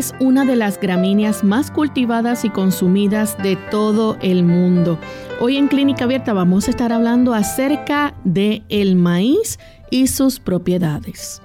Es una de las gramíneas más cultivadas y consumidas de todo el mundo. Hoy en Clínica Abierta vamos a estar hablando acerca de el maíz y sus propiedades.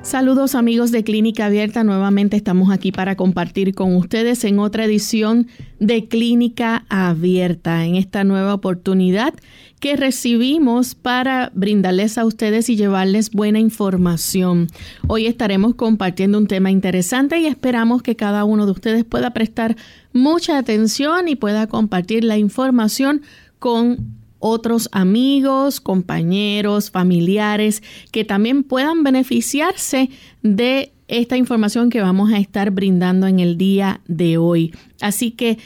Saludos amigos de Clínica Abierta, nuevamente estamos aquí para compartir con ustedes en otra edición de Clínica Abierta, en esta nueva oportunidad que recibimos para brindarles a ustedes y llevarles buena información. Hoy estaremos compartiendo un tema interesante y esperamos que cada uno de ustedes pueda prestar mucha atención y pueda compartir la información con otros amigos, compañeros, familiares que también puedan beneficiarse de esta información que vamos a estar brindando en el día de hoy. Así que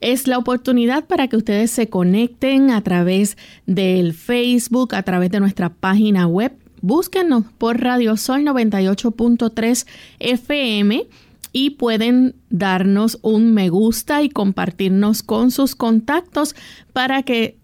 es la oportunidad para que ustedes se conecten a través del Facebook, a través de nuestra página web. Búsquenos por Radio Sol 98.3 FM y pueden darnos un me gusta y compartirnos con sus contactos para que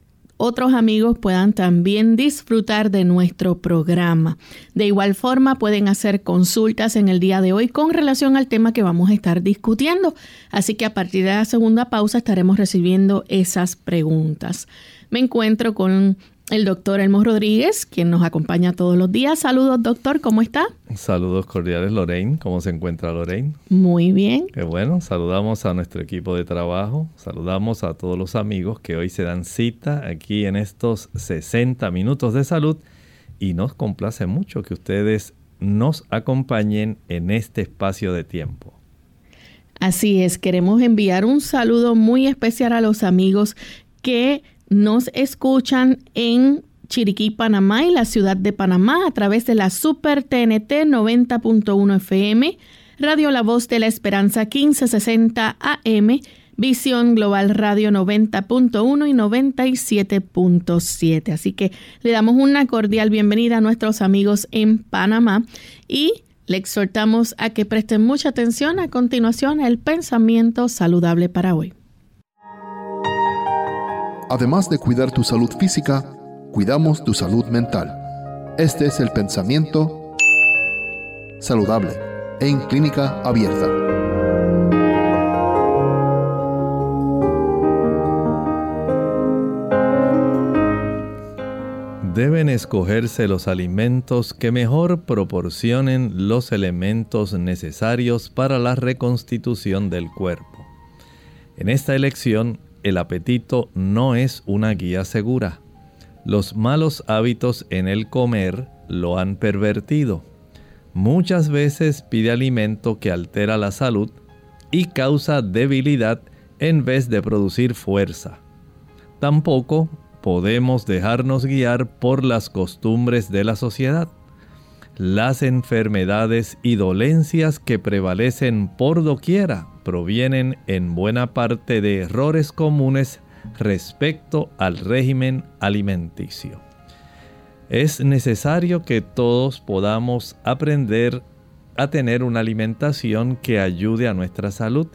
otros amigos puedan también disfrutar de nuestro programa. De igual forma, pueden hacer consultas en el día de hoy con relación al tema que vamos a estar discutiendo. Así que a partir de la segunda pausa estaremos recibiendo esas preguntas. Me encuentro con el doctor Elmo Rodríguez, quien nos acompaña todos los días. Saludos, doctor, ¿cómo está? Saludos cordiales, Lorraine. ¿Cómo se encuentra Lorraine? Muy bien. Qué bueno. Saludamos a nuestro equipo de trabajo. Saludamos a todos los amigos que hoy se dan cita aquí en estos 60 minutos de salud. Y nos complace mucho que ustedes nos acompañen en este espacio de tiempo. Así es, queremos enviar un saludo muy especial a los amigos que nos escuchan en Chiriquí, Panamá y la ciudad de Panamá a través de la Super TNT 90.1 FM, Radio La Voz de la Esperanza 1560 AM, Visión Global Radio 90.1 y 97.7. Así que le damos una cordial bienvenida a nuestros amigos en Panamá y le exhortamos a que presten mucha atención a continuación al pensamiento saludable para hoy. Además de cuidar tu salud física, cuidamos tu salud mental. Este es el pensamiento saludable en clínica abierta. Deben escogerse los alimentos que mejor proporcionen los elementos necesarios para la reconstitución del cuerpo. En esta elección el apetito no es una guía segura. Los malos hábitos en el comer lo han pervertido. Muchas veces pide alimento que altera la salud y causa debilidad en vez de producir fuerza. Tampoco podemos dejarnos guiar por las costumbres de la sociedad. Las enfermedades y dolencias que prevalecen por doquiera provienen en buena parte de errores comunes respecto al régimen alimenticio. Es necesario que todos podamos aprender a tener una alimentación que ayude a nuestra salud,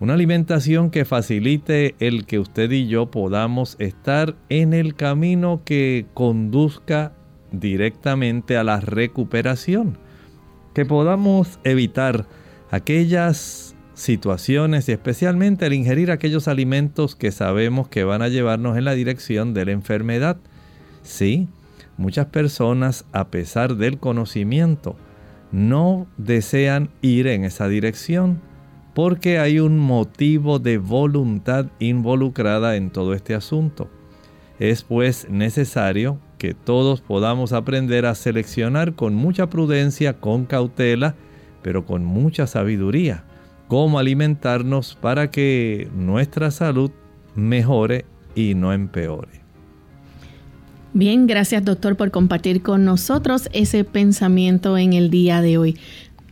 una alimentación que facilite el que usted y yo podamos estar en el camino que conduzca directamente a la recuperación, que podamos evitar aquellas situaciones y especialmente al ingerir aquellos alimentos que sabemos que van a llevarnos en la dirección de la enfermedad. Sí, muchas personas a pesar del conocimiento no desean ir en esa dirección porque hay un motivo de voluntad involucrada en todo este asunto. Es pues necesario que todos podamos aprender a seleccionar con mucha prudencia, con cautela, pero con mucha sabiduría cómo alimentarnos para que nuestra salud mejore y no empeore. Bien, gracias doctor por compartir con nosotros ese pensamiento en el día de hoy.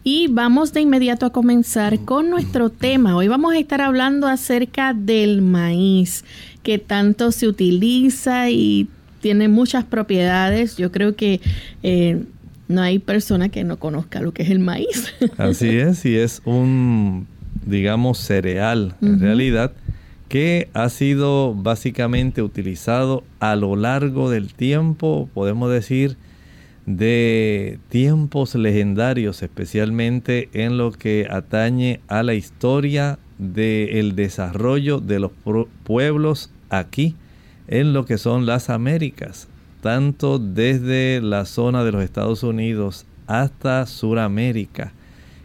Y vamos de inmediato a comenzar con nuestro tema. Hoy vamos a estar hablando acerca del maíz, que tanto se utiliza y tiene muchas propiedades. Yo creo que eh, no hay persona que no conozca lo que es el maíz. Así es, y es un, digamos, cereal en realidad que ha sido básicamente utilizado a lo largo del tiempo, podemos decir, de tiempos legendarios, especialmente en lo que atañe a la historia del desarrollo de los pueblos aquí, en lo que son las Américas, tanto desde la zona de los Estados Unidos hasta Suramérica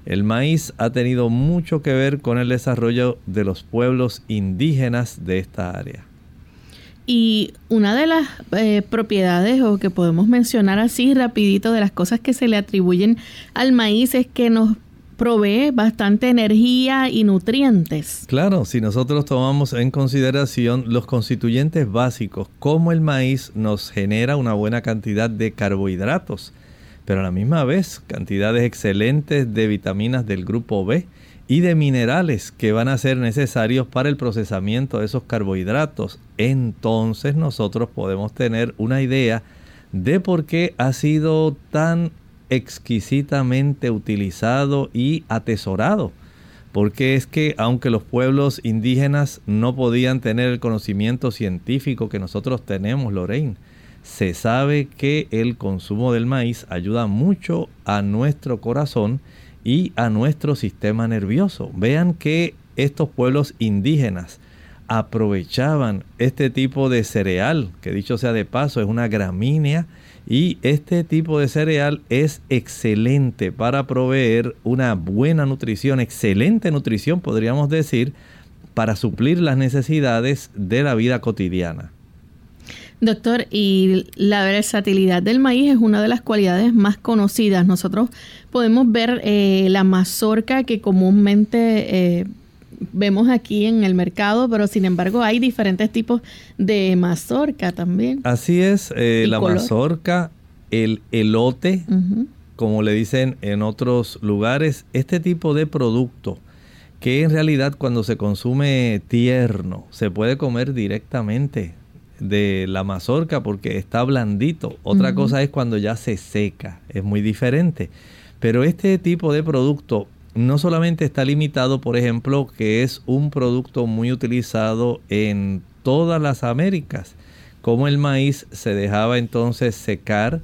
el maíz ha tenido mucho que ver con el desarrollo de los pueblos indígenas de esta área. Y una de las eh, propiedades o que podemos mencionar así rapidito de las cosas que se le atribuyen al maíz es que nos provee bastante energía y nutrientes. Claro, si nosotros tomamos en consideración los constituyentes básicos, como el maíz nos genera una buena cantidad de carbohidratos, pero a la misma vez cantidades excelentes de vitaminas del grupo B y de minerales que van a ser necesarios para el procesamiento de esos carbohidratos. Entonces nosotros podemos tener una idea de por qué ha sido tan exquisitamente utilizado y atesorado. Porque es que aunque los pueblos indígenas no podían tener el conocimiento científico que nosotros tenemos, Lorraine, se sabe que el consumo del maíz ayuda mucho a nuestro corazón y a nuestro sistema nervioso. Vean que estos pueblos indígenas aprovechaban este tipo de cereal, que dicho sea de paso es una gramínea, y este tipo de cereal es excelente para proveer una buena nutrición, excelente nutrición podríamos decir, para suplir las necesidades de la vida cotidiana. Doctor, y la versatilidad del maíz es una de las cualidades más conocidas. Nosotros podemos ver eh, la mazorca que comúnmente eh, vemos aquí en el mercado, pero sin embargo hay diferentes tipos de mazorca también. Así es, eh, la mazorca, el elote, como le dicen en otros lugares, este tipo de producto que en realidad cuando se consume tierno se puede comer directamente de la mazorca porque está blandito. Otra cosa es cuando ya se seca, es muy diferente. Pero este tipo de producto no solamente está limitado, por ejemplo, que es un producto muy utilizado en todas las Américas, como el maíz se dejaba entonces secar,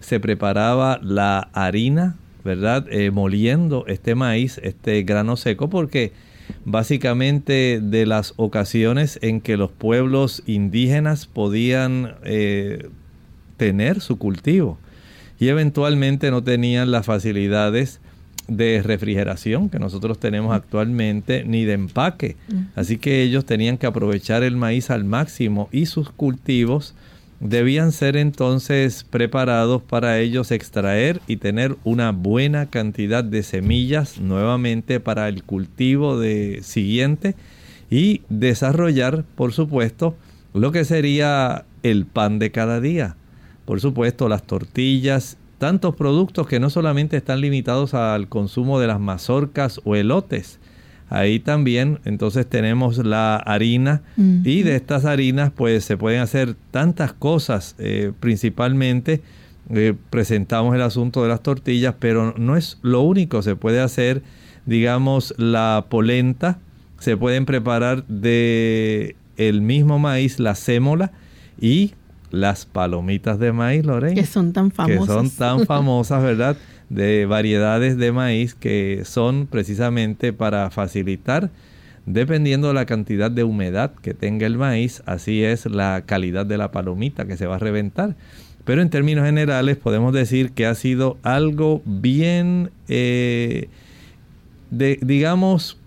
se preparaba la harina, ¿verdad? Eh, moliendo este maíz, este grano seco, porque básicamente de las ocasiones en que los pueblos indígenas podían eh, tener su cultivo y eventualmente no tenían las facilidades de refrigeración que nosotros tenemos actualmente ni de empaque. Así que ellos tenían que aprovechar el maíz al máximo y sus cultivos debían ser entonces preparados para ellos extraer y tener una buena cantidad de semillas nuevamente para el cultivo de siguiente y desarrollar, por supuesto, lo que sería el pan de cada día. Por supuesto, las tortillas, tantos productos que no solamente están limitados al consumo de las mazorcas o elotes, Ahí también entonces tenemos la harina. Y de estas harinas pues se pueden hacer tantas cosas, eh, principalmente eh, presentamos el asunto de las tortillas, pero no es lo único, se puede hacer digamos la polenta, se pueden preparar de el mismo maíz la sémola y las palomitas de maíz, Lorena. Que son tan famosas. Que son tan famosas, ¿verdad? de variedades de maíz que son precisamente para facilitar, dependiendo de la cantidad de humedad que tenga el maíz, así es la calidad de la palomita que se va a reventar. Pero en términos generales podemos decir que ha sido algo bien, eh, de, digamos,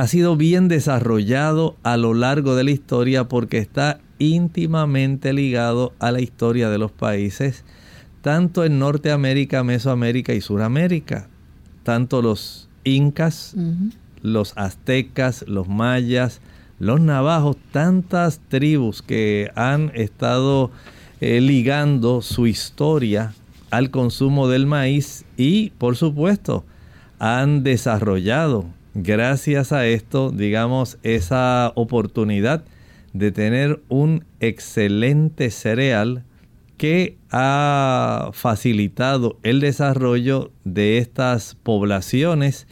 ha sido bien desarrollado a lo largo de la historia porque está íntimamente ligado a la historia de los países tanto en Norteamérica, Mesoamérica y Suramérica. Tanto los incas, los aztecas, los mayas, los navajos, tantas tribus que han estado eh, ligando su historia al consumo del maíz y por supuesto han desarrollado gracias a esto digamos esa oportunidad de tener un excelente cereal que ha facilitado el desarrollo de estas poblaciones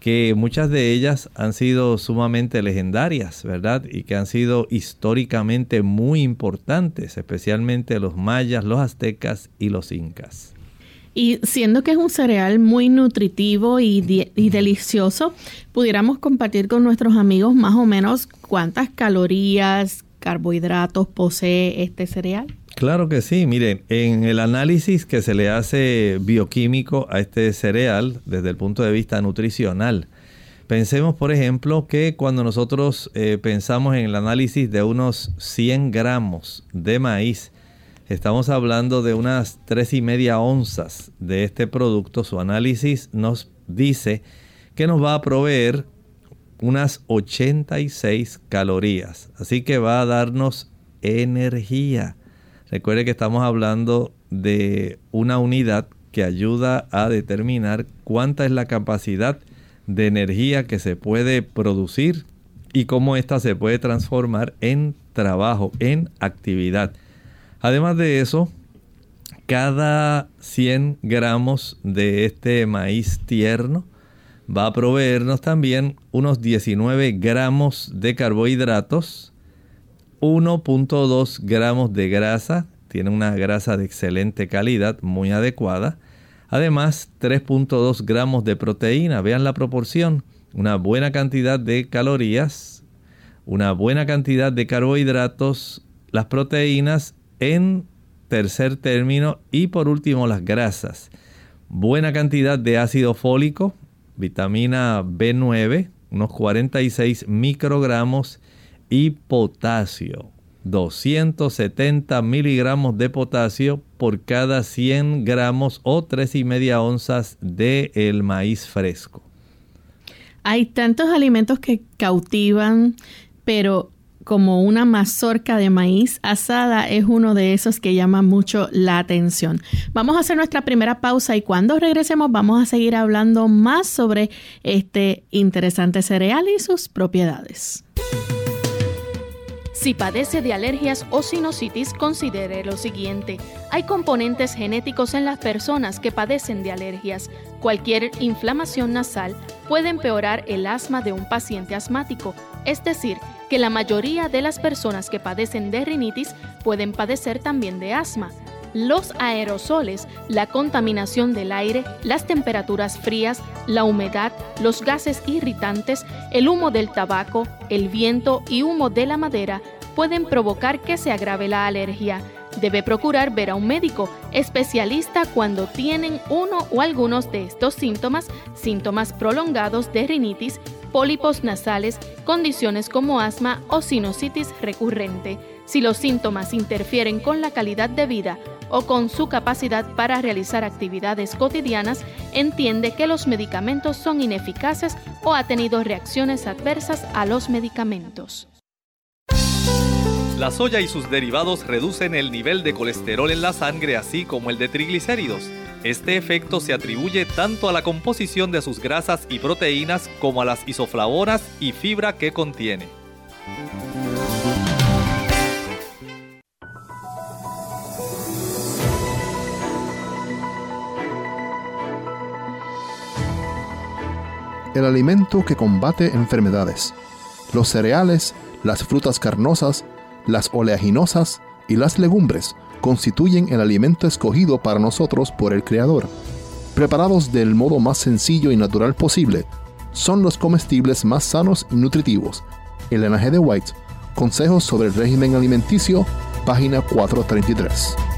que muchas de ellas han sido sumamente legendarias, ¿verdad? Y que han sido históricamente muy importantes, especialmente los mayas, los aztecas y los incas. Y siendo que es un cereal muy nutritivo y, delicioso, pudiéramos compartir con nuestros amigos más o menos cuántas calorías, carbohidratos posee este cereal. Claro que sí, miren, en el análisis que se le hace bioquímico a este cereal desde el punto de vista nutricional, pensemos por ejemplo que cuando nosotros eh, pensamos en el análisis de unos 100 gramos de maíz, estamos hablando de unas tres y media onzas de este producto. Su análisis nos dice que nos va a proveer unas 86 calorías, así que va a darnos energía. Recuerde que estamos hablando de una unidad que ayuda a determinar cuánta es la capacidad de energía que se puede producir y cómo ésta se puede transformar en trabajo, en actividad. Además de eso, cada 100 gramos de este maíz tierno va a proveernos también unos 19 gramos de carbohidratos, 1.2 gramos de grasa, tiene una grasa de excelente calidad, muy adecuada. Además, 3.2 gramos de proteína, vean la proporción, una buena cantidad de calorías, una buena cantidad de carbohidratos, las proteínas en tercer término y por último las grasas. Buena cantidad de ácido fólico, vitamina B9, unos 46 microgramos y potasio. 270 miligramos de potasio por cada 100 gramos o 3 y media onzas de el maíz fresco. Hay tantos alimentos que cautivan, pero como una mazorca de maíz asada es uno de esos que llama mucho la atención. Vamos a hacer nuestra primera pausa y cuando regresemos vamos a seguir hablando más sobre este interesante cereal y sus propiedades. Si padece de alergias o sinusitis, considere lo siguiente. Hay componentes genéticos en las personas que padecen de alergias. Cualquier inflamación nasal puede empeorar el asma de un paciente asmático, es decir, que la mayoría de las personas que padecen de rinitis pueden padecer también de asma. Los aerosoles, la contaminación del aire, las temperaturas frías, la humedad, los gases irritantes, el humo del tabaco, el viento y humo de la madera pueden provocar que se agrave la alergia. Debe procurar ver a un médico especialista cuando tienen uno o algunos de estos síntomas, síntomas prolongados de rinitis, pólipos nasales, condiciones como asma o sinusitis recurrente. Si los síntomas interfieren con la calidad de vida o con su capacidad para realizar actividades cotidianas, entiende que los medicamentos son ineficaces o ha tenido reacciones adversas a los medicamentos. La soya y sus derivados reducen el nivel de colesterol en la sangre así como el de triglicéridos. Este efecto se atribuye tanto a la composición de sus grasas y proteínas como a las isoflavonas y fibra que contiene. El alimento que combate enfermedades. Los cereales, las frutas carnosas, las oleaginosas y las legumbres constituyen el alimento escogido para nosotros por el Creador. Preparados del modo más sencillo y natural posible, son los comestibles más sanos y nutritivos. El G. de White, Consejos sobre el régimen alimenticio, página 433.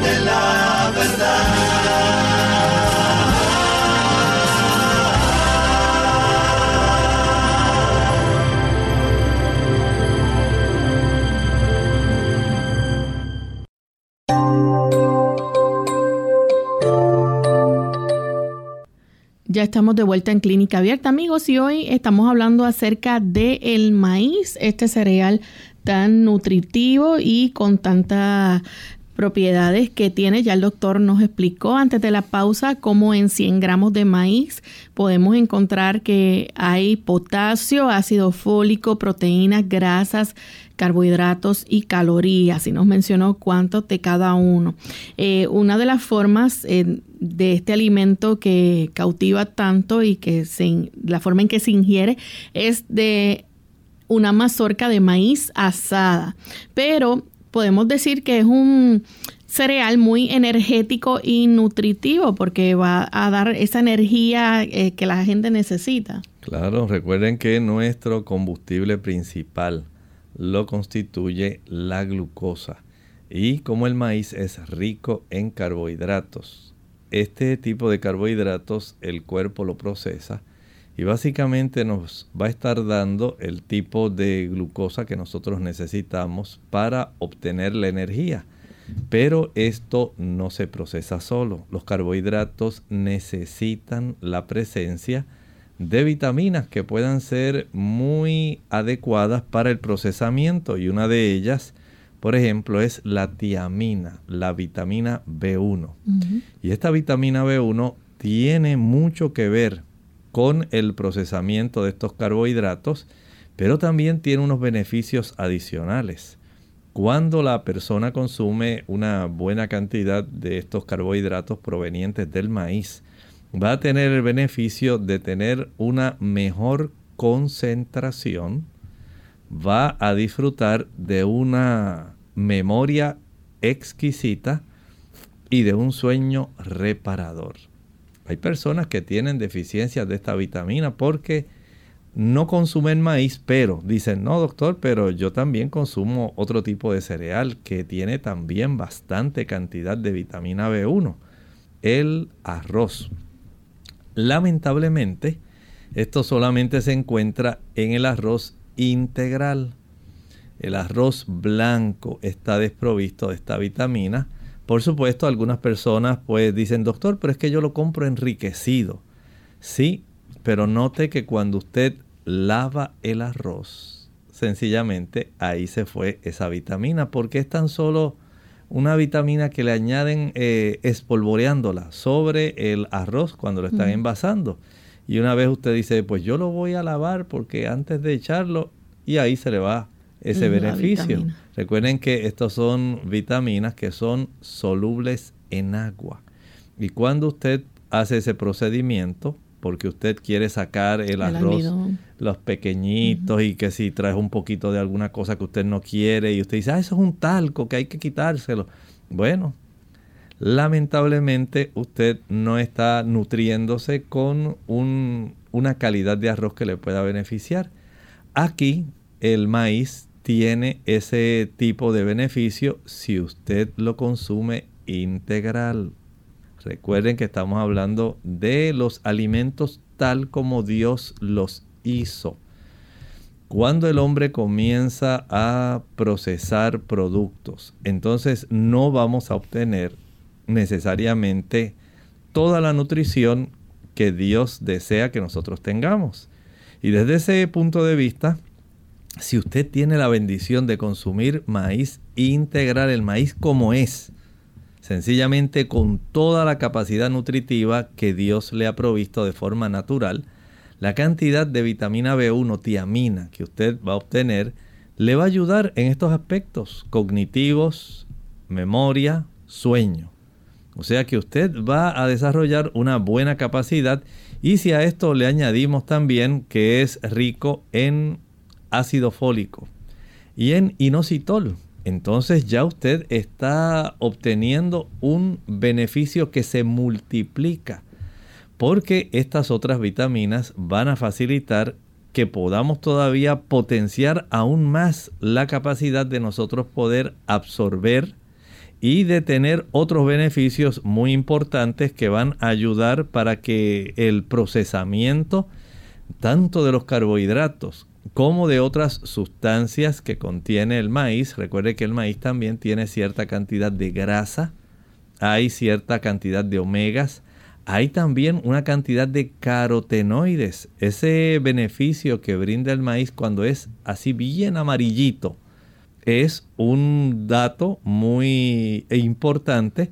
estamos de vuelta en Clínica Abierta, amigos, y hoy estamos hablando acerca del el maíz, este cereal tan nutritivo y con tantas propiedades que tiene. Ya el doctor nos explicó antes de la pausa cómo en 100 gramos de maíz podemos encontrar que hay potasio, ácido fólico, proteínas, grasas, carbohidratos y calorías, y nos mencionó cuántos de cada uno. Eh, una de las formas eh, de este alimento que cautiva tanto y que se, la forma en que se ingiere es de una mazorca de maíz asada, pero podemos decir que es un cereal muy energético y nutritivo porque va a dar esa energía eh, que la gente necesita. Claro, recuerden que nuestro combustible principal lo constituye la glucosa. Y como el maíz es rico en carbohidratos, este tipo de carbohidratos el cuerpo lo procesa y básicamente nos va a estar dando el tipo de glucosa que nosotros necesitamos para obtener la energía. Pero esto no se procesa solo. Los carbohidratos necesitan la presencia de vitaminas que puedan ser muy adecuadas para el procesamiento y una de ellas, por ejemplo, es la tiamina, la vitamina B1. Y esta vitamina B1 tiene mucho que ver con el procesamiento de estos carbohidratos, pero también tiene unos beneficios adicionales. Cuando la persona consume una buena cantidad de estos carbohidratos provenientes del maíz, va a tener el beneficio de tener una mejor concentración, va a disfrutar de una memoria exquisita y de un sueño reparador. Hay personas que tienen deficiencias de esta vitamina porque no consumen maíz, pero dicen, no doctor, pero yo también consumo otro tipo de cereal que tiene también bastante cantidad de vitamina B1, el arroz. Lamentablemente, esto solamente se encuentra en el arroz integral. El arroz blanco está desprovisto de esta vitamina. Por supuesto, algunas personas pues dicen, doctor, pero es que yo lo compro enriquecido. Sí, pero note que cuando usted lava el arroz, sencillamente ahí se fue esa vitamina, porque es tan solo una vitamina que le añaden eh, espolvoreándola sobre el arroz cuando lo están envasando. Y una vez usted dice, pues yo lo voy a lavar porque antes de echarlo, y ahí se le va ese beneficio. Recuerden que estos son vitaminas que son solubles en agua. Y cuando usted hace ese procedimiento, porque usted quiere sacar el, arroz, los pequeñitos y que si trae un poquito de alguna cosa que usted no quiere y usted dice, ah, eso es un talco que hay que quitárselo. Bueno, lamentablemente usted no está nutriéndose con una calidad de arroz que le pueda beneficiar. Aquí el maíz tiene ese tipo de beneficio si usted lo consume integral. Recuerden que estamos hablando de los alimentos tal como Dios los hizo. Cuando el hombre comienza a procesar productos, entonces no vamos a obtener necesariamente toda la nutrición que Dios desea que nosotros tengamos. Y desde ese punto de vista, si usted tiene la bendición de consumir maíz integral, el maíz como es, sencillamente con toda la capacidad nutritiva que Dios le ha provisto de forma natural, la cantidad de vitamina B1, tiamina, que usted va a obtener, le va a ayudar en estos aspectos cognitivos, memoria, sueño. O sea que usted va a desarrollar una buena capacidad y si a esto le añadimos también que es rico en ácido fólico y en inositol, entonces ya usted está obteniendo un beneficio que se multiplica. porque estas otras vitaminas van a facilitar que podamos todavía potenciar aún más la capacidad de nosotros poder absorber y de tener otros beneficios muy importantes que van a ayudar para que el procesamiento tanto de los carbohidratos como de otras sustancias que contiene el maíz. Recuerde que el maíz también tiene cierta cantidad de grasa, hay cierta cantidad de omegas, hay también una cantidad de carotenoides. Ese beneficio que brinda el maíz cuando es así bien amarillito es un dato muy importante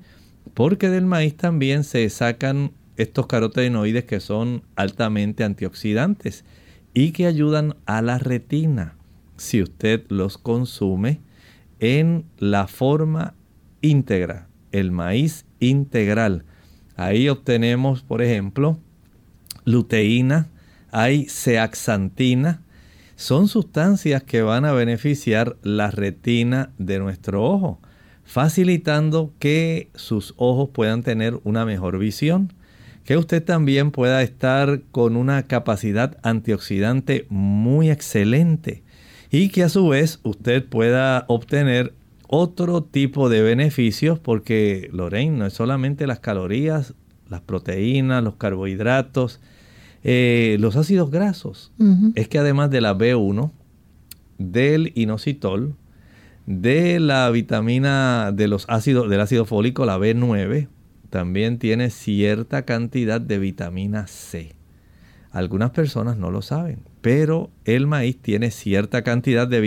porque del maíz también se sacan estos carotenoides que son altamente antioxidantes y que ayudan a la retina si usted los consume en la forma íntegra, el maíz integral. Ahí obtenemos, por ejemplo, luteína, hay zeaxantina. Son sustancias que van a beneficiar la retina de nuestro ojo, facilitando que sus ojos puedan tener una mejor visión que usted también pueda estar con una capacidad antioxidante muy excelente y que a su vez usted pueda obtener otro tipo de beneficios porque Lorraine no es solamente las calorías, las proteínas, los carbohidratos, eh, los ácidos grasos. Es que además de la B1, del inositol, de la vitamina de los ácidos, del ácido fólico, la B9, también tiene cierta cantidad de vitamina C. Algunas personas no lo saben, pero el maíz tiene cierta cantidad de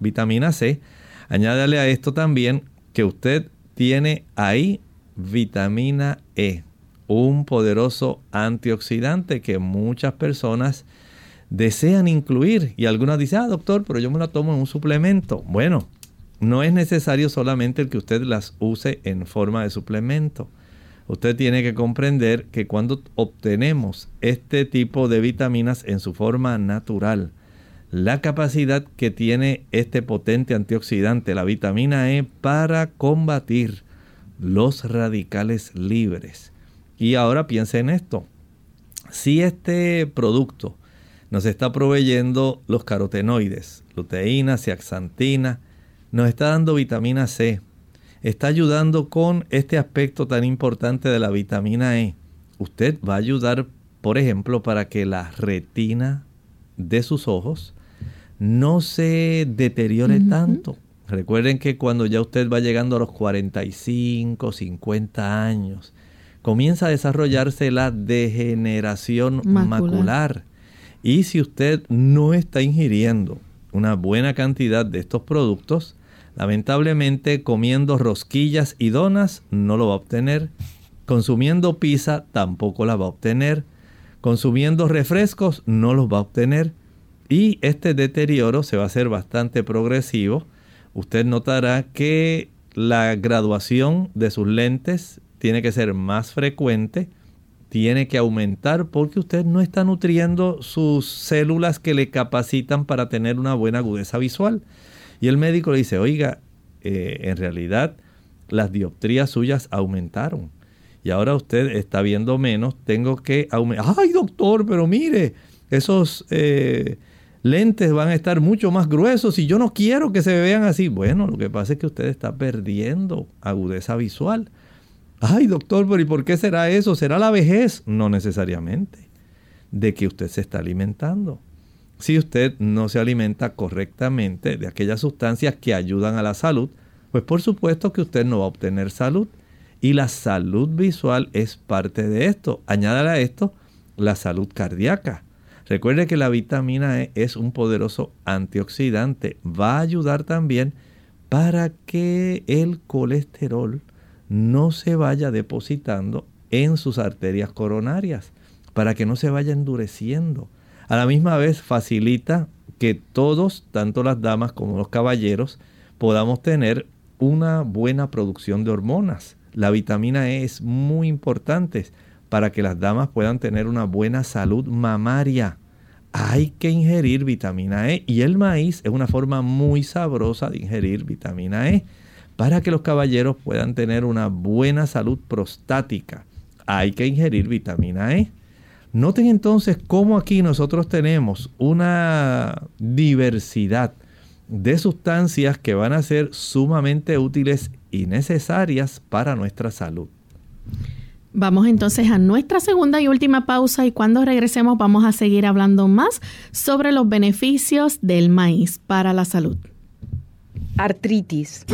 vitamina C. Añádale a esto también que usted tiene ahí vitamina E, un poderoso antioxidante que muchas personas desean incluir. Y algunas dicen, ah, doctor, pero yo me la tomo en un suplemento. Bueno, no es necesario solamente el que usted las use en forma de suplemento usted tiene que comprender que cuando obtenemos este tipo de vitaminas en su forma natural, la capacidad que tiene este potente antioxidante, la vitamina E, para combatir los radicales libres. Y ahora piense en esto. Si este producto nos está proveyendo los carotenoides, luteína, zeaxantina, nos está dando vitamina C, está ayudando con este aspecto tan importante de la vitamina E. Usted va a ayudar, por ejemplo, para que la retina de sus ojos no se deteriore tanto. Recuerden que cuando ya usted va llegando a los 45, 50 años, comienza a desarrollarse la degeneración macular. Y si usted no está ingiriendo una buena cantidad de estos productos, Lamentablemente comiendo rosquillas y donas no lo va a obtener. Consumiendo pizza tampoco la va a obtener. Consumiendo refrescos no los va a obtener. Y este deterioro se va a hacer bastante progresivo. Usted notará que la graduación de sus lentes tiene que ser más frecuente, tiene que aumentar porque usted no está nutriendo sus células que le capacitan para tener una buena agudeza visual. Y el médico le dice, oiga, eh, en realidad las dioptrías suyas aumentaron. Y ahora usted está viendo menos, tengo que aumentar. Ay, doctor, pero mire, esos eh, lentes van a estar mucho más gruesos y yo no quiero que se vean así. Bueno, lo que pasa es que usted está perdiendo agudeza visual. Ay, doctor, pero ¿y por qué será eso? ¿Será la vejez? No necesariamente. De que usted se está alimentando si usted no se alimenta correctamente de aquellas sustancias que ayudan a la salud, pues por supuesto que usted no va a obtener salud. Y la salud visual es parte de esto. Añádale a esto la salud cardíaca. Recuerde que la vitamina E es un poderoso antioxidante. Va a ayudar también para que el colesterol no se vaya depositando en sus arterias coronarias, para que no se vaya endureciendo a la misma vez facilita que todos, tanto las damas como los caballeros, podamos tener una buena producción de hormonas. La vitamina E es muy importante para que las damas puedan tener una buena salud mamaria. Hay que ingerir vitamina E y el maíz es una forma muy sabrosa de ingerir vitamina E para que los caballeros puedan tener una buena salud prostática. Hay que ingerir vitamina E. Noten entonces cómo aquí nosotros tenemos una diversidad de sustancias que van a ser sumamente útiles y necesarias para nuestra salud. Vamos entonces a nuestra segunda y última pausa y cuando regresemos vamos a seguir hablando más sobre los beneficios del maíz para la salud. Artritis.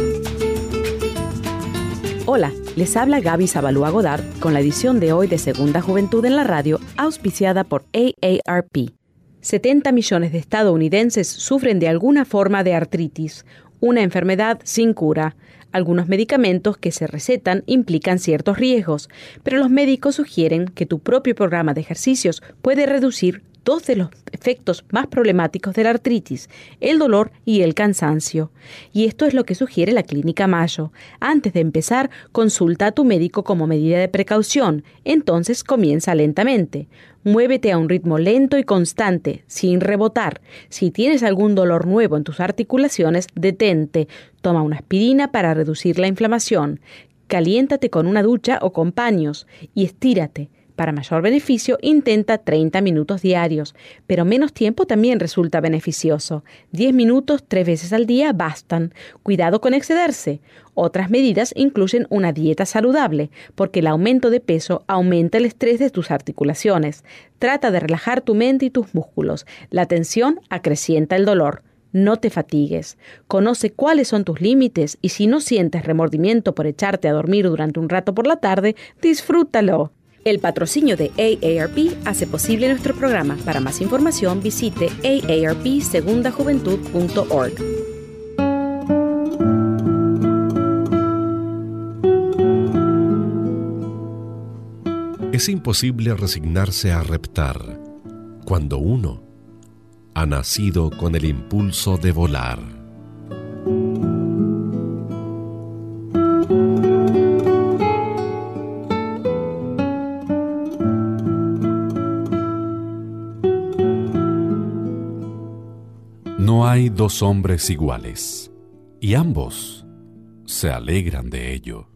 Hola, les habla Gaby Zabalúa Godard con la edición de hoy de Segunda Juventud en la Radio, auspiciada por AARP. 70 millones de estadounidenses sufren de alguna forma de artritis, una enfermedad sin cura. Algunos medicamentos que se recetan implican ciertos riesgos, pero los médicos sugieren que tu propio programa de ejercicios puede reducir dos de los efectos más problemáticos de la artritis, el dolor y el cansancio. Y esto es lo que sugiere la Clínica Mayo. Antes de empezar, consulta a tu médico como medida de precaución, entonces comienza lentamente. Muévete a un ritmo lento y constante, sin rebotar. Si tienes algún dolor nuevo en tus articulaciones, detente. Toma una aspirina para reducir la inflamación. Caliéntate con una ducha o con paños y estírate. Para mayor beneficio, intenta 30 minutos diarios, pero menos tiempo también resulta beneficioso. 10 minutos tres veces al día bastan. Cuidado con excederse. Otras medidas incluyen una dieta saludable, porque el aumento de peso aumenta el estrés de tus articulaciones. Trata de relajar tu mente y tus músculos. La tensión acrecienta el dolor. No te fatigues. Conoce cuáles son tus límites y si no sientes remordimiento por echarte a dormir durante un rato por la tarde, disfrútalo. El patrocinio de AARP hace posible nuestro programa. Para más información visite aarpsegundajuventud.org. Es imposible resignarse a reptar cuando uno ha nacido con el impulso de volar. No hay dos hombres iguales, y ambos se alegran de ello.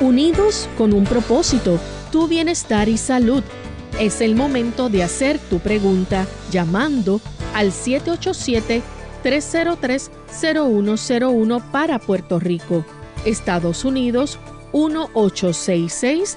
Unidos con un propósito, tu bienestar y salud. Es el momento de hacer tu pregunta llamando al 787-303-0101 para Puerto Rico, Estados Unidos 1866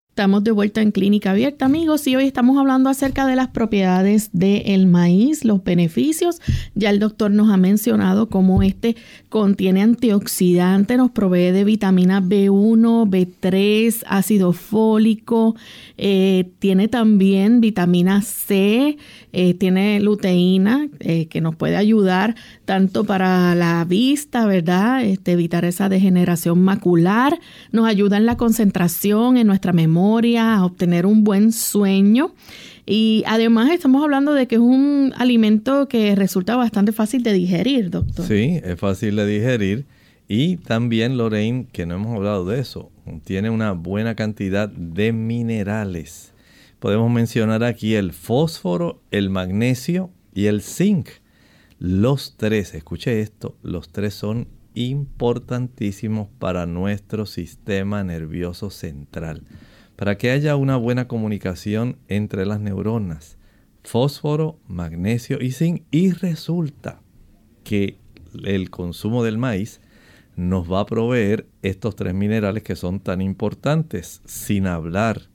Estamos de vuelta en Clínica Abierta, amigos, y hoy estamos hablando acerca de las propiedades del maíz, los beneficios. Ya el doctor nos ha mencionado cómo este contiene antioxidantes, nos provee de vitamina B1, B3, ácido fólico, eh, tiene también vitamina C, eh, tiene luteína eh, que nos puede ayudar tanto para la vista, ¿verdad? Este, evitar esa degeneración macular, nos ayuda en la concentración, en nuestra obtener un buen sueño. Y además estamos hablando de que es un alimento que resulta bastante fácil de digerir, doctor. Sí, es fácil de digerir. Y también, Lorraine, que no hemos hablado de eso, tiene una buena cantidad de minerales. Podemos mencionar aquí el fósforo, el magnesio y el zinc. Los tres, escuche esto, los tres son importantísimos para nuestro sistema nervioso central, para que haya una buena comunicación entre las neuronas. Fósforo, magnesio y zinc. Y resulta que el consumo del maíz nos va a proveer estos tres minerales que son tan importantes, sin hablar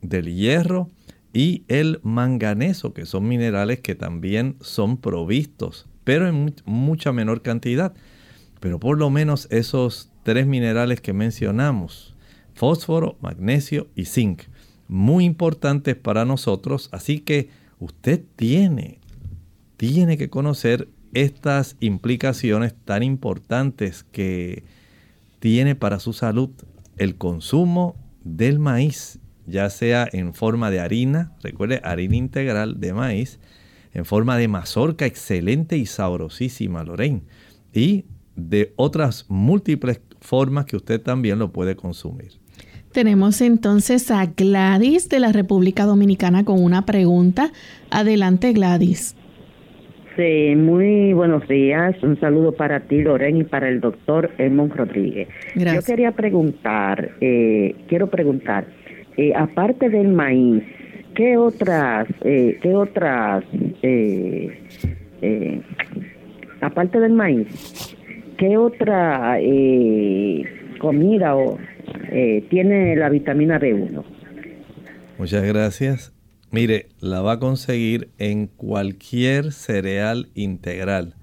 del hierro y el manganeso, que son minerales que también son provistos, pero en mucha menor cantidad. Pero por lo menos esos tres minerales que mencionamos, fósforo, magnesio y zinc, muy importantes para nosotros, así que usted tiene, tiene que conocer estas implicaciones tan importantes que tiene para su salud el consumo del maíz ya sea en forma de harina, recuerde, harina integral de maíz, en forma de mazorca excelente y sabrosísima, Lorraine, y de otras múltiples formas que usted también lo puede consumir. Tenemos entonces a Gladys de la República Dominicana con una pregunta. Adelante, Gladys. Sí, muy buenos días. Un saludo para ti, Loren, y para el doctor Edmond Rodríguez. Yo quería preguntar, eh, quiero preguntar, eh, aparte del maíz, ¿qué otras, eh, qué otras, eh, eh, aparte del maíz, qué otra eh, comida o, tiene la vitamina B1? Muchas gracias. Mire, la va a conseguir en cualquier cereal integral.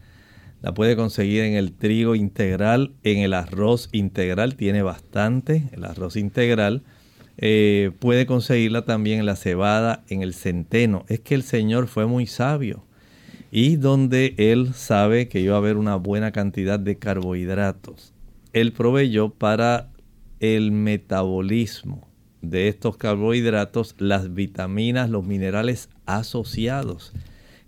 La puede conseguir en el trigo integral, en el arroz integral, tiene bastante, el arroz integral eh, puede conseguirla también en la cebada, en el centeno. Es que el Señor fue muy sabio. Y donde Él sabe que iba a haber una buena cantidad de carbohidratos, Él proveyó para el metabolismo de estos carbohidratos las vitaminas, los minerales asociados,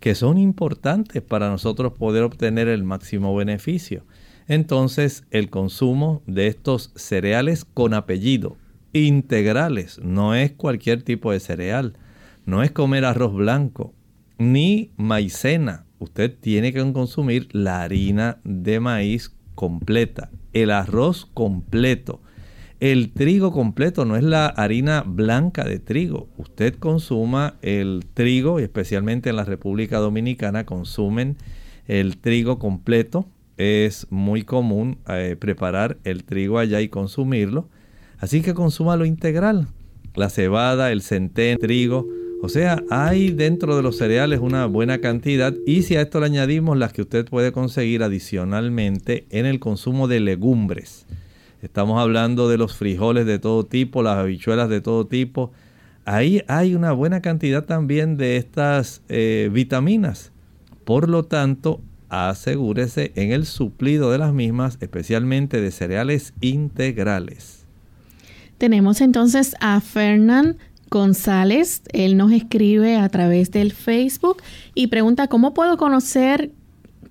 que son importantes para nosotros poder obtener el máximo beneficio. Entonces, el consumo de estos cereales con apellido, integrales, no es cualquier tipo de cereal, no es comer arroz blanco, ni maicena. Usted tiene que consumir la harina de maíz completa, el arroz completo, el trigo completo, no es la harina blanca de trigo. Usted consuma el trigo y especialmente en la República Dominicana consumen el trigo completo. Es muy común eh, preparar el trigo allá y consumirlo. Así que consuma lo integral. La cebada, el centeno, el trigo. O sea, hay dentro de los cereales una buena cantidad y si a esto le añadimos las que usted puede conseguir adicionalmente en el consumo de legumbres. Estamos hablando de los frijoles de todo tipo, las habichuelas de todo tipo. Ahí hay una buena cantidad también de estas eh, vitaminas. Por lo tanto, asegúrese en el suplido de las mismas, especialmente de cereales integrales. Tenemos entonces a Fernán González. Él nos escribe a través del Facebook y pregunta cómo puedo conocer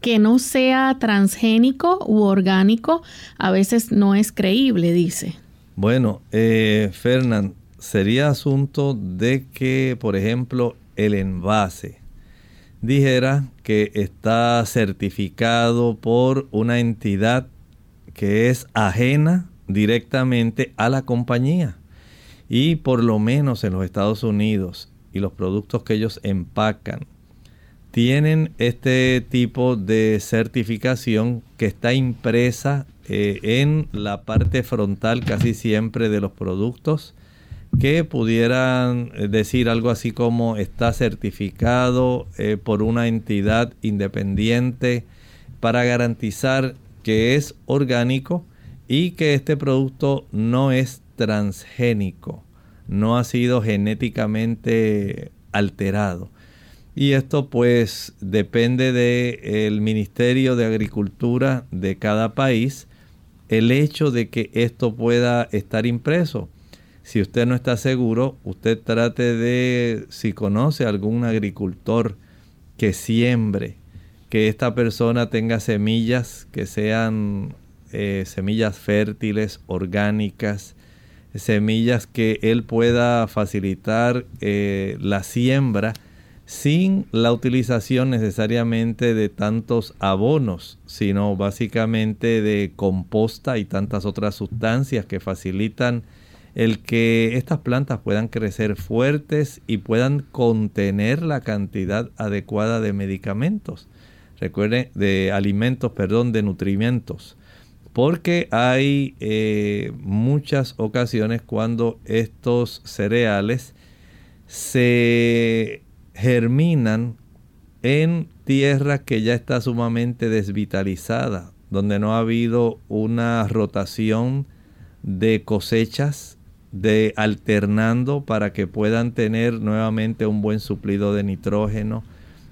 que no sea transgénico u orgánico. A veces no es creíble, dice. Bueno, eh, Fernán, sería asunto de que, por ejemplo, el envase dijera que está certificado por una entidad que es ajena directamente a la compañía. Y por lo menos en los Estados Unidos y los productos que ellos empacan tienen este tipo de certificación que está impresa eh, en la parte frontal casi siempre de los productos que pudieran eh, decir algo así como está certificado eh, por una entidad independiente para garantizar que es orgánico y que este producto no es transgénico, no ha sido genéticamente alterado. Y esto pues depende del Ministerio de Agricultura de cada país el hecho de que esto pueda estar impreso. Si usted no está seguro, usted trate de, si conoce algún agricultor que siembre, que esta persona tenga semillas que sean eh, semillas fértiles, orgánicas, semillas que él pueda facilitar eh, la siembra sin la utilización necesariamente de tantos abonos, sino básicamente de composta y tantas otras sustancias que facilitan el que estas plantas puedan crecer fuertes y puedan contener la cantidad adecuada de medicamentos. Recuerden, de alimentos, perdón, de nutrimentos porque hay eh, muchas ocasiones cuando estos cereales se germinan en tierra que ya está sumamente desvitalizada, donde no ha habido una rotación de cosechas, de alternando para que puedan tener nuevamente un buen suplido de nitrógeno,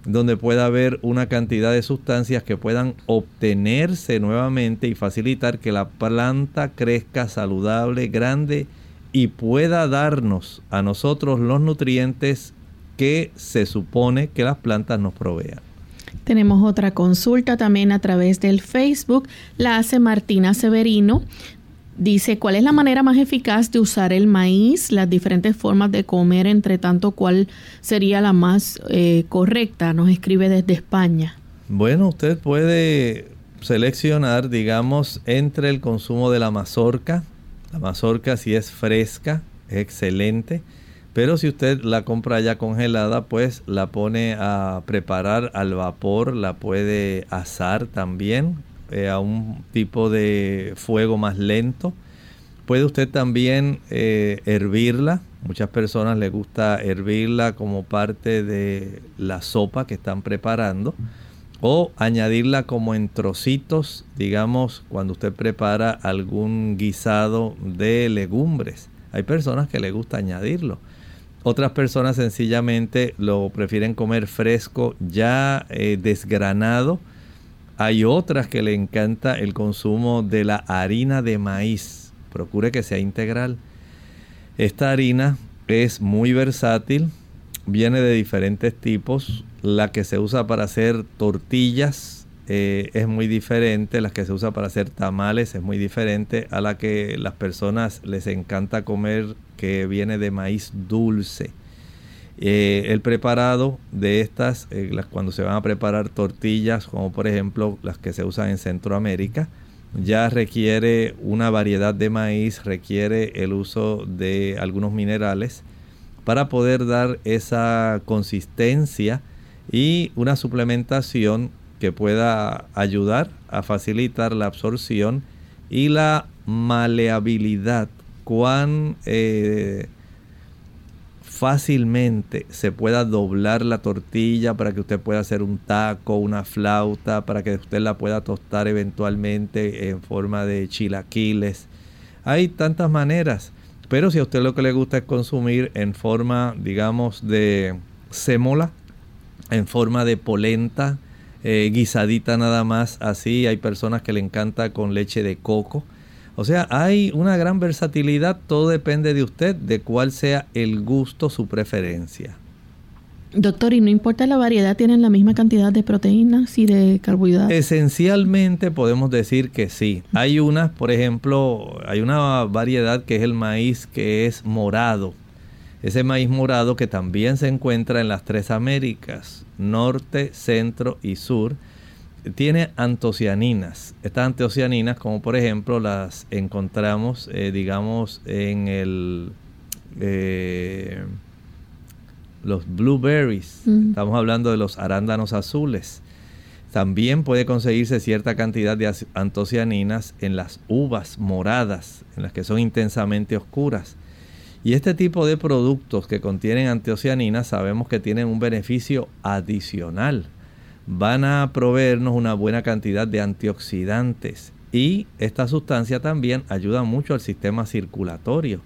donde pueda haber una cantidad de sustancias que puedan obtenerse nuevamente y facilitar que la planta crezca saludable, grande y pueda darnos a nosotros los nutrientes que se supone que las plantas nos provean. Tenemos otra consulta también a través del Facebook. La hace Martina Severino. Dice, ¿cuál es la manera más eficaz de usar el maíz? Las diferentes formas de comer, entre tanto, ¿cuál sería la más eh, correcta? Nos escribe desde España. Bueno, usted puede seleccionar, digamos, entre el consumo de la mazorca. La mazorca si es fresca, es excelente. Pero si usted la compra ya congelada, pues la pone a preparar al vapor, la puede asar también eh, a un tipo de fuego más lento. Puede usted también eh, hervirla. Muchas personas les gusta hervirla como parte de la sopa que están preparando. O añadirla como en trocitos, digamos, cuando usted prepara algún guisado de legumbres. Hay personas que les gusta añadirlo. Otras personas sencillamente lo prefieren comer fresco, ya eh, desgranado. Hay otras que le encanta el consumo de la harina de maíz. Procure que sea integral. Esta harina es muy versátil, viene de diferentes tipos. La que se usa para hacer tortillas eh, es muy diferente, la que se usa para hacer tamales es muy diferente a la que las personas les encanta comer que viene de maíz dulce. Eh, el preparado de estas, eh, cuando se van a preparar tortillas, como por ejemplo las que se usan en Centroamérica, ya requiere una variedad de maíz, requiere el uso de algunos minerales para poder dar esa consistencia y una suplementación que pueda ayudar a facilitar la absorción y la maleabilidad cuán eh, fácilmente se pueda doblar la tortilla para que usted pueda hacer un taco, una flauta, para que usted la pueda tostar eventualmente en forma de chilaquiles. Hay tantas maneras, pero si a usted lo que le gusta es consumir en forma, digamos, de sémola, en forma de polenta, eh, guisadita nada más así, hay personas que le encanta con leche de coco o sea, hay una gran versatilidad, todo depende de usted, de cuál sea el gusto, su preferencia. Doctor, ¿y no importa la variedad, tienen la misma cantidad de proteínas y de carbohidratos? Esencialmente podemos decir que sí. Hay unas, por ejemplo, hay una variedad que es el maíz que es morado. Ese maíz morado que también se encuentra en las tres Américas, norte, centro y sur tiene antocianinas. Estas antocianinas, como por ejemplo las encontramos, eh, digamos, en el eh, los blueberries. Estamos hablando de los arándanos azules. También puede conseguirse cierta cantidad de antocianinas en las uvas moradas, en las que son intensamente oscuras. Y este tipo de productos que contienen antocianinas sabemos que tienen un beneficio adicional van a proveernos una buena cantidad de antioxidantes y esta sustancia también ayuda mucho al sistema circulatorio.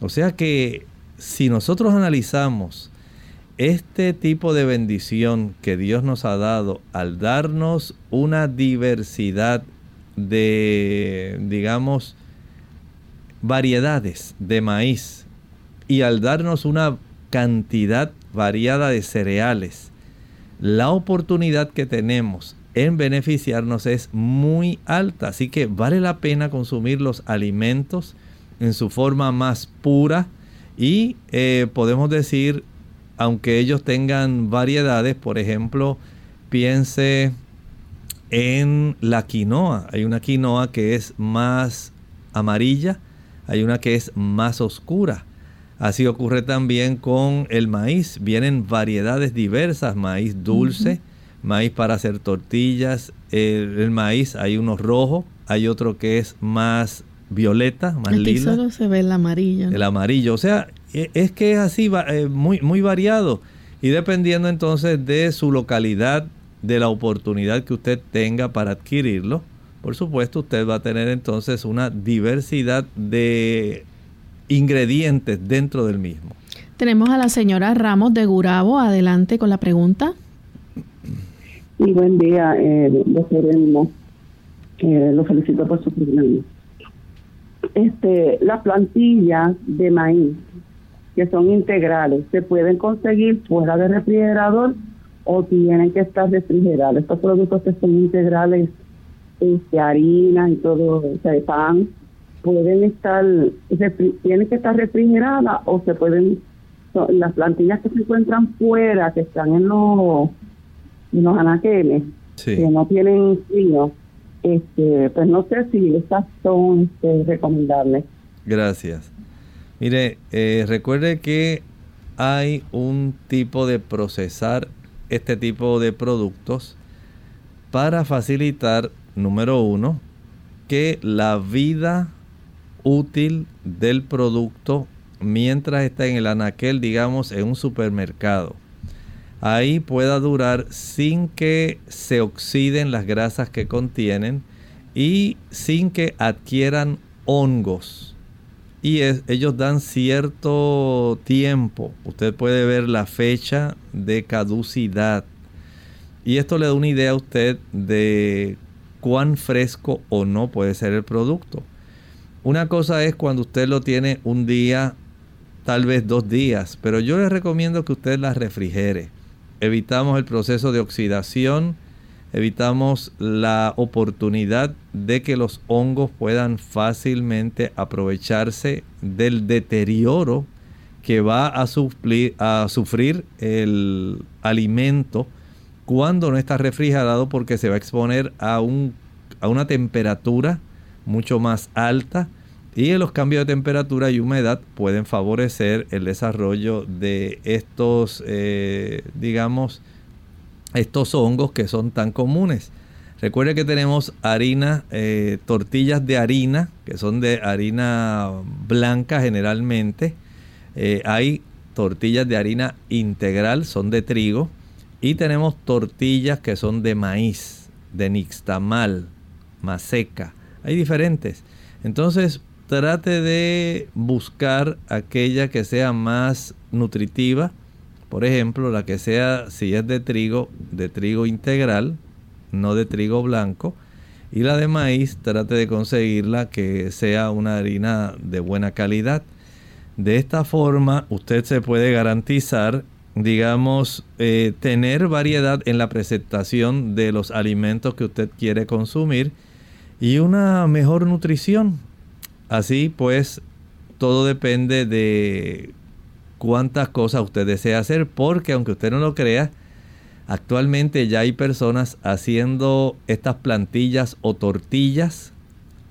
O sea que si nosotros analizamos este tipo de bendición que Dios nos ha dado al darnos una diversidad de, digamos, variedades de maíz y al darnos una cantidad variada de cereales, la oportunidad que tenemos en beneficiarnos es muy alta. Así que vale la pena consumir los alimentos en su forma más pura y eh, podemos decir, aunque ellos tengan variedades, por ejemplo, piense en la quinoa. Hay una quinoa que es más amarilla, hay una que es más oscura. Así ocurre también con el maíz. Vienen variedades diversas, maíz dulce, maíz para hacer tortillas. El, maíz, hay uno rojo, hay otro que es más violeta, más Aquí solo se ve el amarillo. El amarillo, o sea, e, es que es así, eh, muy, muy variado. Y dependiendo entonces de su localidad, de la oportunidad que usted tenga para adquirirlo, por supuesto usted va a tener entonces una diversidad de ingredientes dentro del mismo. Tenemos a la señora Ramos de Gurabo. Adelante con la pregunta. Y buen día, eh, doctor Eh, lo felicito por su programa. este, las plantillas de maíz, que son integrales, se pueden conseguir fuera del refrigerador o tienen que estar refrigerados. Estos productos que son integrales, este, harina y todo, o sea, pan, pueden estar, tienen que estar refrigeradas o se pueden, las plantillas que se encuentran fuera, que están en los, en los anaqueles, que no tienen frío, este, pues no sé si estas son este, recomendables. Gracias. Mire, eh, recuerde que hay un tipo de procesar este tipo de productos para facilitar, número uno, que la vida útil del producto mientras está en el anaquel, digamos, en un supermercado, ahí pueda durar sin que se oxiden las grasas que contienen y sin que adquieran hongos. Y ellos dan cierto tiempo. Usted puede ver la fecha de caducidad. Y esto le da una idea a usted de cuán fresco o no puede ser el producto. Una cosa es cuando usted lo tiene un día, tal vez dos días, pero yo le recomiendo que usted la refrigere. Evitamos el proceso de oxidación, evitamos la oportunidad de que los hongos puedan fácilmente aprovecharse del deterioro que va a, a sufrir el alimento cuando no está refrigerado porque se va a exponer a, un, a una temperatura mucho más alta y los cambios de temperatura y humedad pueden favorecer el desarrollo de estos, eh, digamos, estos hongos que son tan comunes. Recuerde que tenemos harina, eh, tortillas de harina, que son de harina blanca generalmente. Eh, hay tortillas de harina integral, son de trigo. Y tenemos tortillas que son de maíz, de nixtamal, maseca. Hay diferentes. Entonces, trate de buscar aquella que sea más nutritiva. Por ejemplo, la que sea, si es de trigo, de trigo integral, no de trigo blanco. Y la de maíz, trate de conseguirla que sea una harina de buena calidad. De esta forma, usted se puede garantizar, digamos, eh, tener variedad en la presentación de los alimentos que usted quiere consumir y una mejor nutrición Así pues, todo depende de cuántas cosas usted desea hacer, porque aunque usted no lo crea, actualmente ya hay personas haciendo estas plantillas o tortillas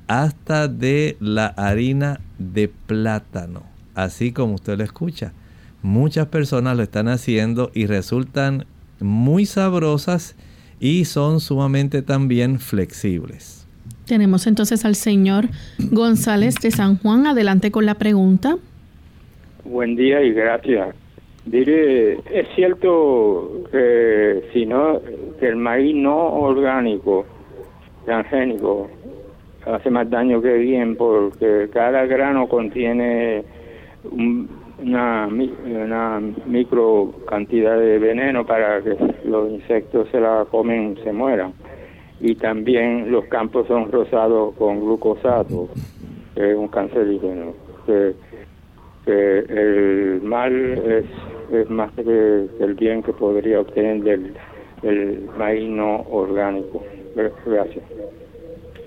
hasta de la harina de plátano, así como usted lo escucha. Muchas personas lo están haciendo y resultan muy sabrosas y son sumamente también flexibles. Tenemos entonces al señor González de San Juan. Adelante con la pregunta. Buen día y gracias. Diré, es cierto que si no, que el maíz no orgánico, transgénico, hace más daño que bien porque cada grano contiene una, una micro cantidad de veneno para que los insectos se la comen se mueran y también los campos son rosados con glucosato, que es un cancerígeno. Que, el mal es, más que el bien que podría obtener del, del maíz no orgánico. Gracias.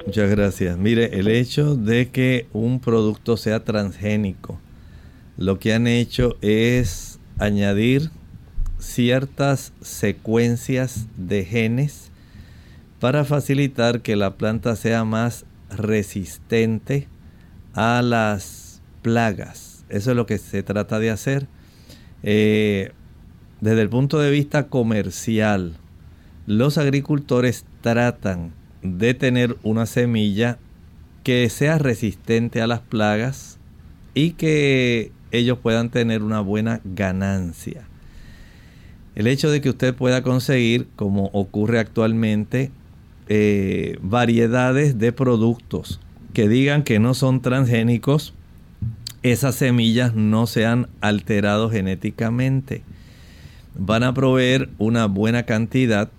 Muchas gracias. Mire, el hecho de que un producto sea transgénico, lo que han hecho es añadir ciertas secuencias de genes para facilitar que la planta sea más resistente a las plagas. Eso es lo que se trata de hacer. Eh, desde el punto de vista comercial, los agricultores tratan de tener una semilla que sea resistente a las plagas y que ellos puedan tener una buena ganancia. El hecho de que usted pueda conseguir, como ocurre actualmente, eh, variedades de productos que digan que no son transgénicos, esas semillas no se han alterado genéticamente. Van a proveer una buena cantidad,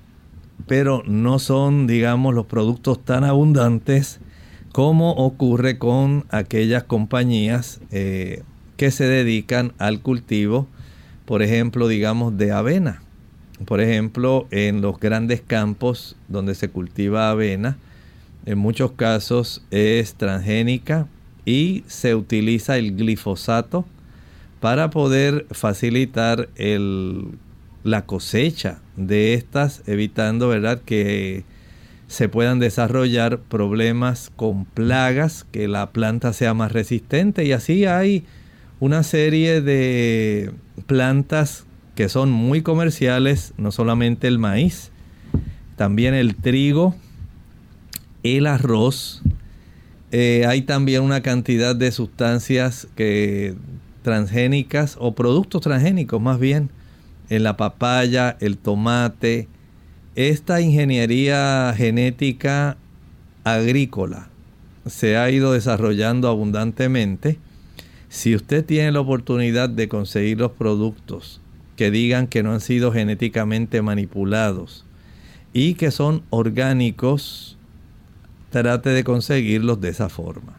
pero no son, digamos, los productos tan abundantes como ocurre con aquellas compañías eh, que se dedican al cultivo, por ejemplo, digamos, de avena. Por ejemplo, en los grandes campos donde se cultiva avena, en muchos casos es transgénica y se utiliza el glifosato para poder facilitar la cosecha de estas, evitando ¿verdad? que se puedan desarrollar problemas con plagas, que la planta sea más resistente y así hay una serie de plantas que son muy comerciales, no solamente el maíz, también el trigo, el arroz. Eh, hay también una cantidad de sustancias que, transgénicas o productos transgénicos más bien en la papaya, el tomate. Esta ingeniería genética agrícola se ha ido desarrollando abundantemente. Si usted tiene la oportunidad de conseguir los productos que digan que no han sido genéticamente manipulados y que son orgánicos, trate de conseguirlos de esa forma.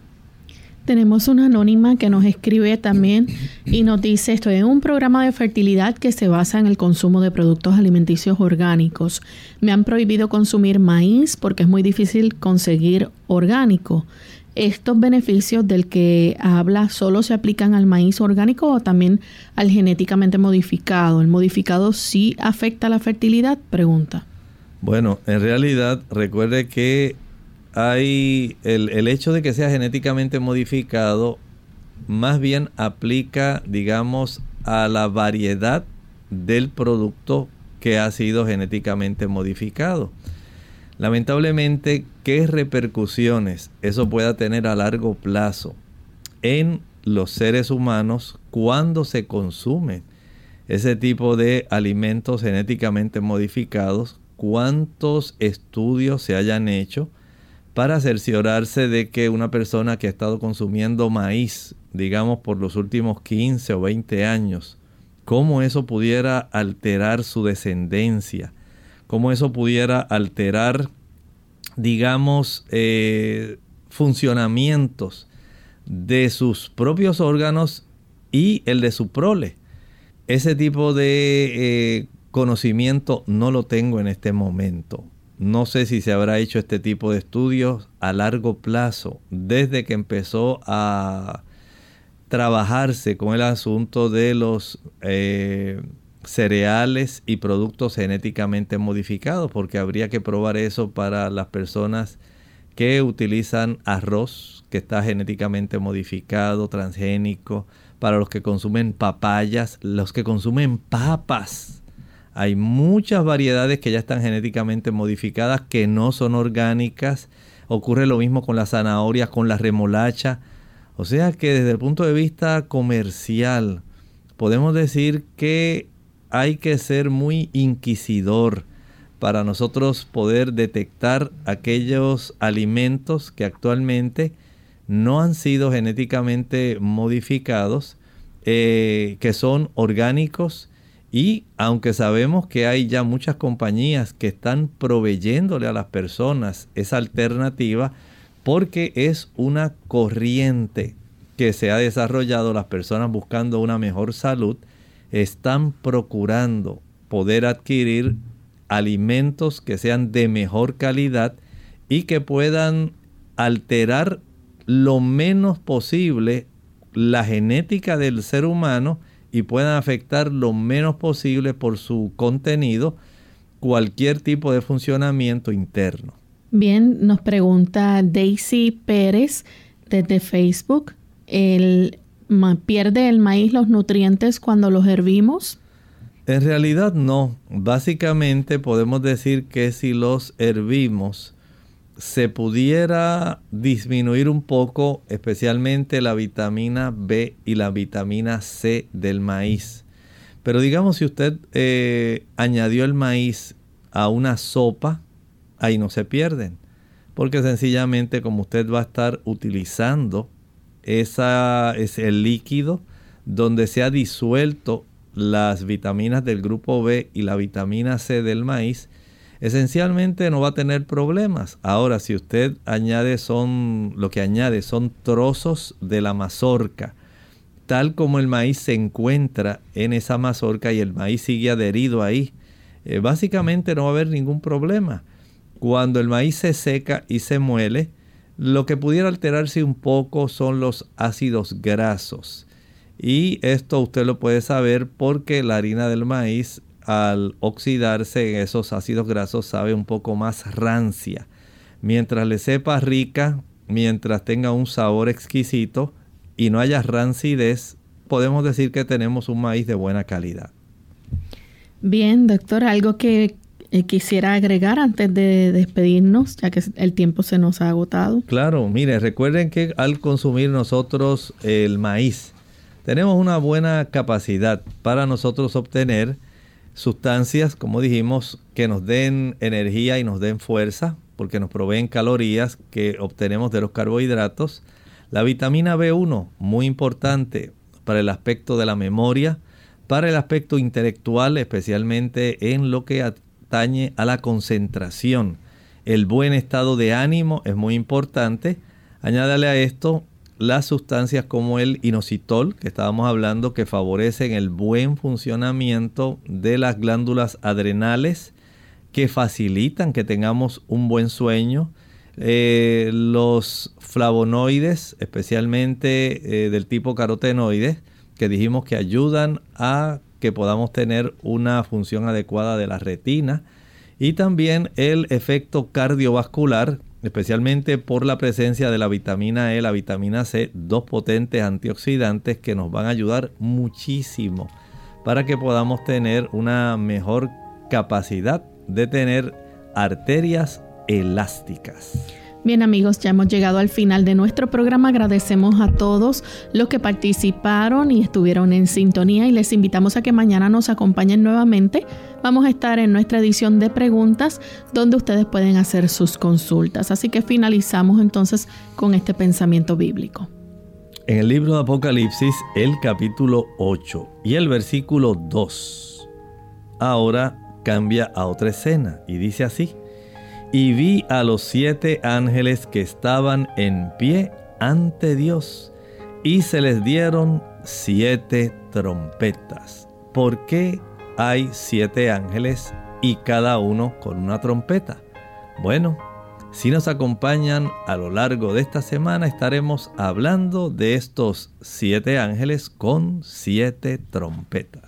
Tenemos una anónima que nos escribe también y nos dice, estoy en un programa de fertilidad que se basa en el consumo de productos alimenticios orgánicos. Me han prohibido consumir maíz porque es muy difícil conseguir orgánico. ¿Estos beneficios del que habla solo se aplican al maíz orgánico o también al genéticamente modificado? ¿El modificado sí afecta la fertilidad? Pregunta. Bueno, en realidad recuerde que hay el, el hecho de que sea genéticamente modificado más bien aplica, digamos, a la variedad del producto que ha sido genéticamente modificado. Lamentablemente, ¿qué repercusiones eso pueda tener a largo plazo en los seres humanos cuando se consume ese tipo de alimentos genéticamente modificados? ¿Cuántos estudios se hayan hecho para cerciorarse de que una persona que ha estado consumiendo maíz, digamos, por los últimos 15 o 20 años, cómo eso pudiera alterar su descendencia? Cómo eso pudiera alterar, digamos, eh, funcionamientos de sus propios órganos y el de su prole. Ese tipo de eh, conocimiento no lo tengo en este momento. No sé si se habrá hecho este tipo de estudios a largo plazo, desde que empezó a trabajarse con el asunto de los eh, cereales y productos genéticamente modificados, porque habría que probar eso para las personas que utilizan arroz que está genéticamente modificado, transgénico, para los que consumen papayas, los que consumen papas. Hay muchas variedades que ya están genéticamente modificadas que no son orgánicas. Ocurre lo mismo con las zanahorias, con la remolacha. O sea que desde el punto de vista comercial podemos decir que hay que ser muy inquisidor para nosotros poder detectar aquellos alimentos que actualmente no han sido genéticamente modificados, eh, que son orgánicos y aunque sabemos que hay ya muchas compañías que están proveyéndole a las personas esa alternativa, porque es una corriente que se ha desarrollado, las personas buscando una mejor salud, están procurando poder adquirir alimentos que sean de mejor calidad y que puedan alterar lo menos posible la genética del ser humano y puedan afectar lo menos posible por su contenido cualquier tipo de funcionamiento interno. Bien, nos pregunta Daisy Pérez desde Facebook. El ¿Pierde el maíz los nutrientes cuando los hervimos? En realidad no. Básicamente podemos decir que si los hervimos, se pudiera disminuir un poco, especialmente la vitamina B y la vitamina C del maíz. Pero digamos si usted eh, añadió el maíz a una sopa, ahí no se pierden. Porque sencillamente como usted va a estar utilizando esa es el líquido donde se ha disuelto las vitaminas del grupo B y la vitamina C del maíz, esencialmente no va a tener problemas. Ahora, si usted añade son, lo que añade son trozos de la mazorca, tal como el maíz se encuentra en esa mazorca y el maíz sigue adherido ahí, eh, básicamente no va a haber ningún problema. Cuando el maíz se seca y se muele, lo que pudiera alterarse un poco son los ácidos grasos. Y esto usted lo puede saber porque la harina del maíz al oxidarse en esos ácidos grasos sabe un poco más rancia. Mientras le sepa rica, mientras tenga un sabor exquisito y no haya rancidez, podemos decir que tenemos un maíz de buena calidad. Bien, doctor, algo que eh, quisiera agregar antes de despedirnos, ya que el tiempo se nos ha agotado. Claro, mire, recuerden que al consumir nosotros el maíz, tenemos una buena capacidad para nosotros obtener sustancias, como dijimos, que nos den energía y nos den fuerza, porque nos proveen calorías que obtenemos de los carbohidratos. La vitamina B1, muy importante para el aspecto de la memoria, para el aspecto intelectual, especialmente en lo que a la concentración. El buen estado de ánimo es muy importante. Añádale a esto las sustancias como el inositol, que estábamos hablando, que favorecen el buen funcionamiento de las glándulas adrenales, que facilitan que tengamos un buen sueño. Eh, los flavonoides, especialmente eh, del tipo carotenoides, que dijimos que ayudan a que podamos tener una función adecuada de la retina. Y también el efecto cardiovascular, especialmente por la presencia de la vitamina E, la vitamina C, dos potentes antioxidantes que nos van a ayudar muchísimo para que podamos tener una mejor capacidad de tener arterias elásticas. Bien amigos, ya hemos llegado al final de nuestro programa. Agradecemos a todos los que participaron y estuvieron en sintonía y les invitamos a que mañana nos acompañen nuevamente. Vamos a estar en nuestra edición de preguntas donde ustedes pueden hacer sus consultas. Así que finalizamos entonces con este pensamiento bíblico. En el libro de Apocalipsis, el capítulo 8 y el versículo 2, ahora cambia a otra escena y dice así y vi a los siete ángeles que estaban en pie ante Dios, y se les dieron siete trompetas. ¿Por qué hay siete ángeles y cada uno con una trompeta? Bueno, si nos acompañan a lo largo de esta semana estaremos hablando de estos siete ángeles con siete trompetas.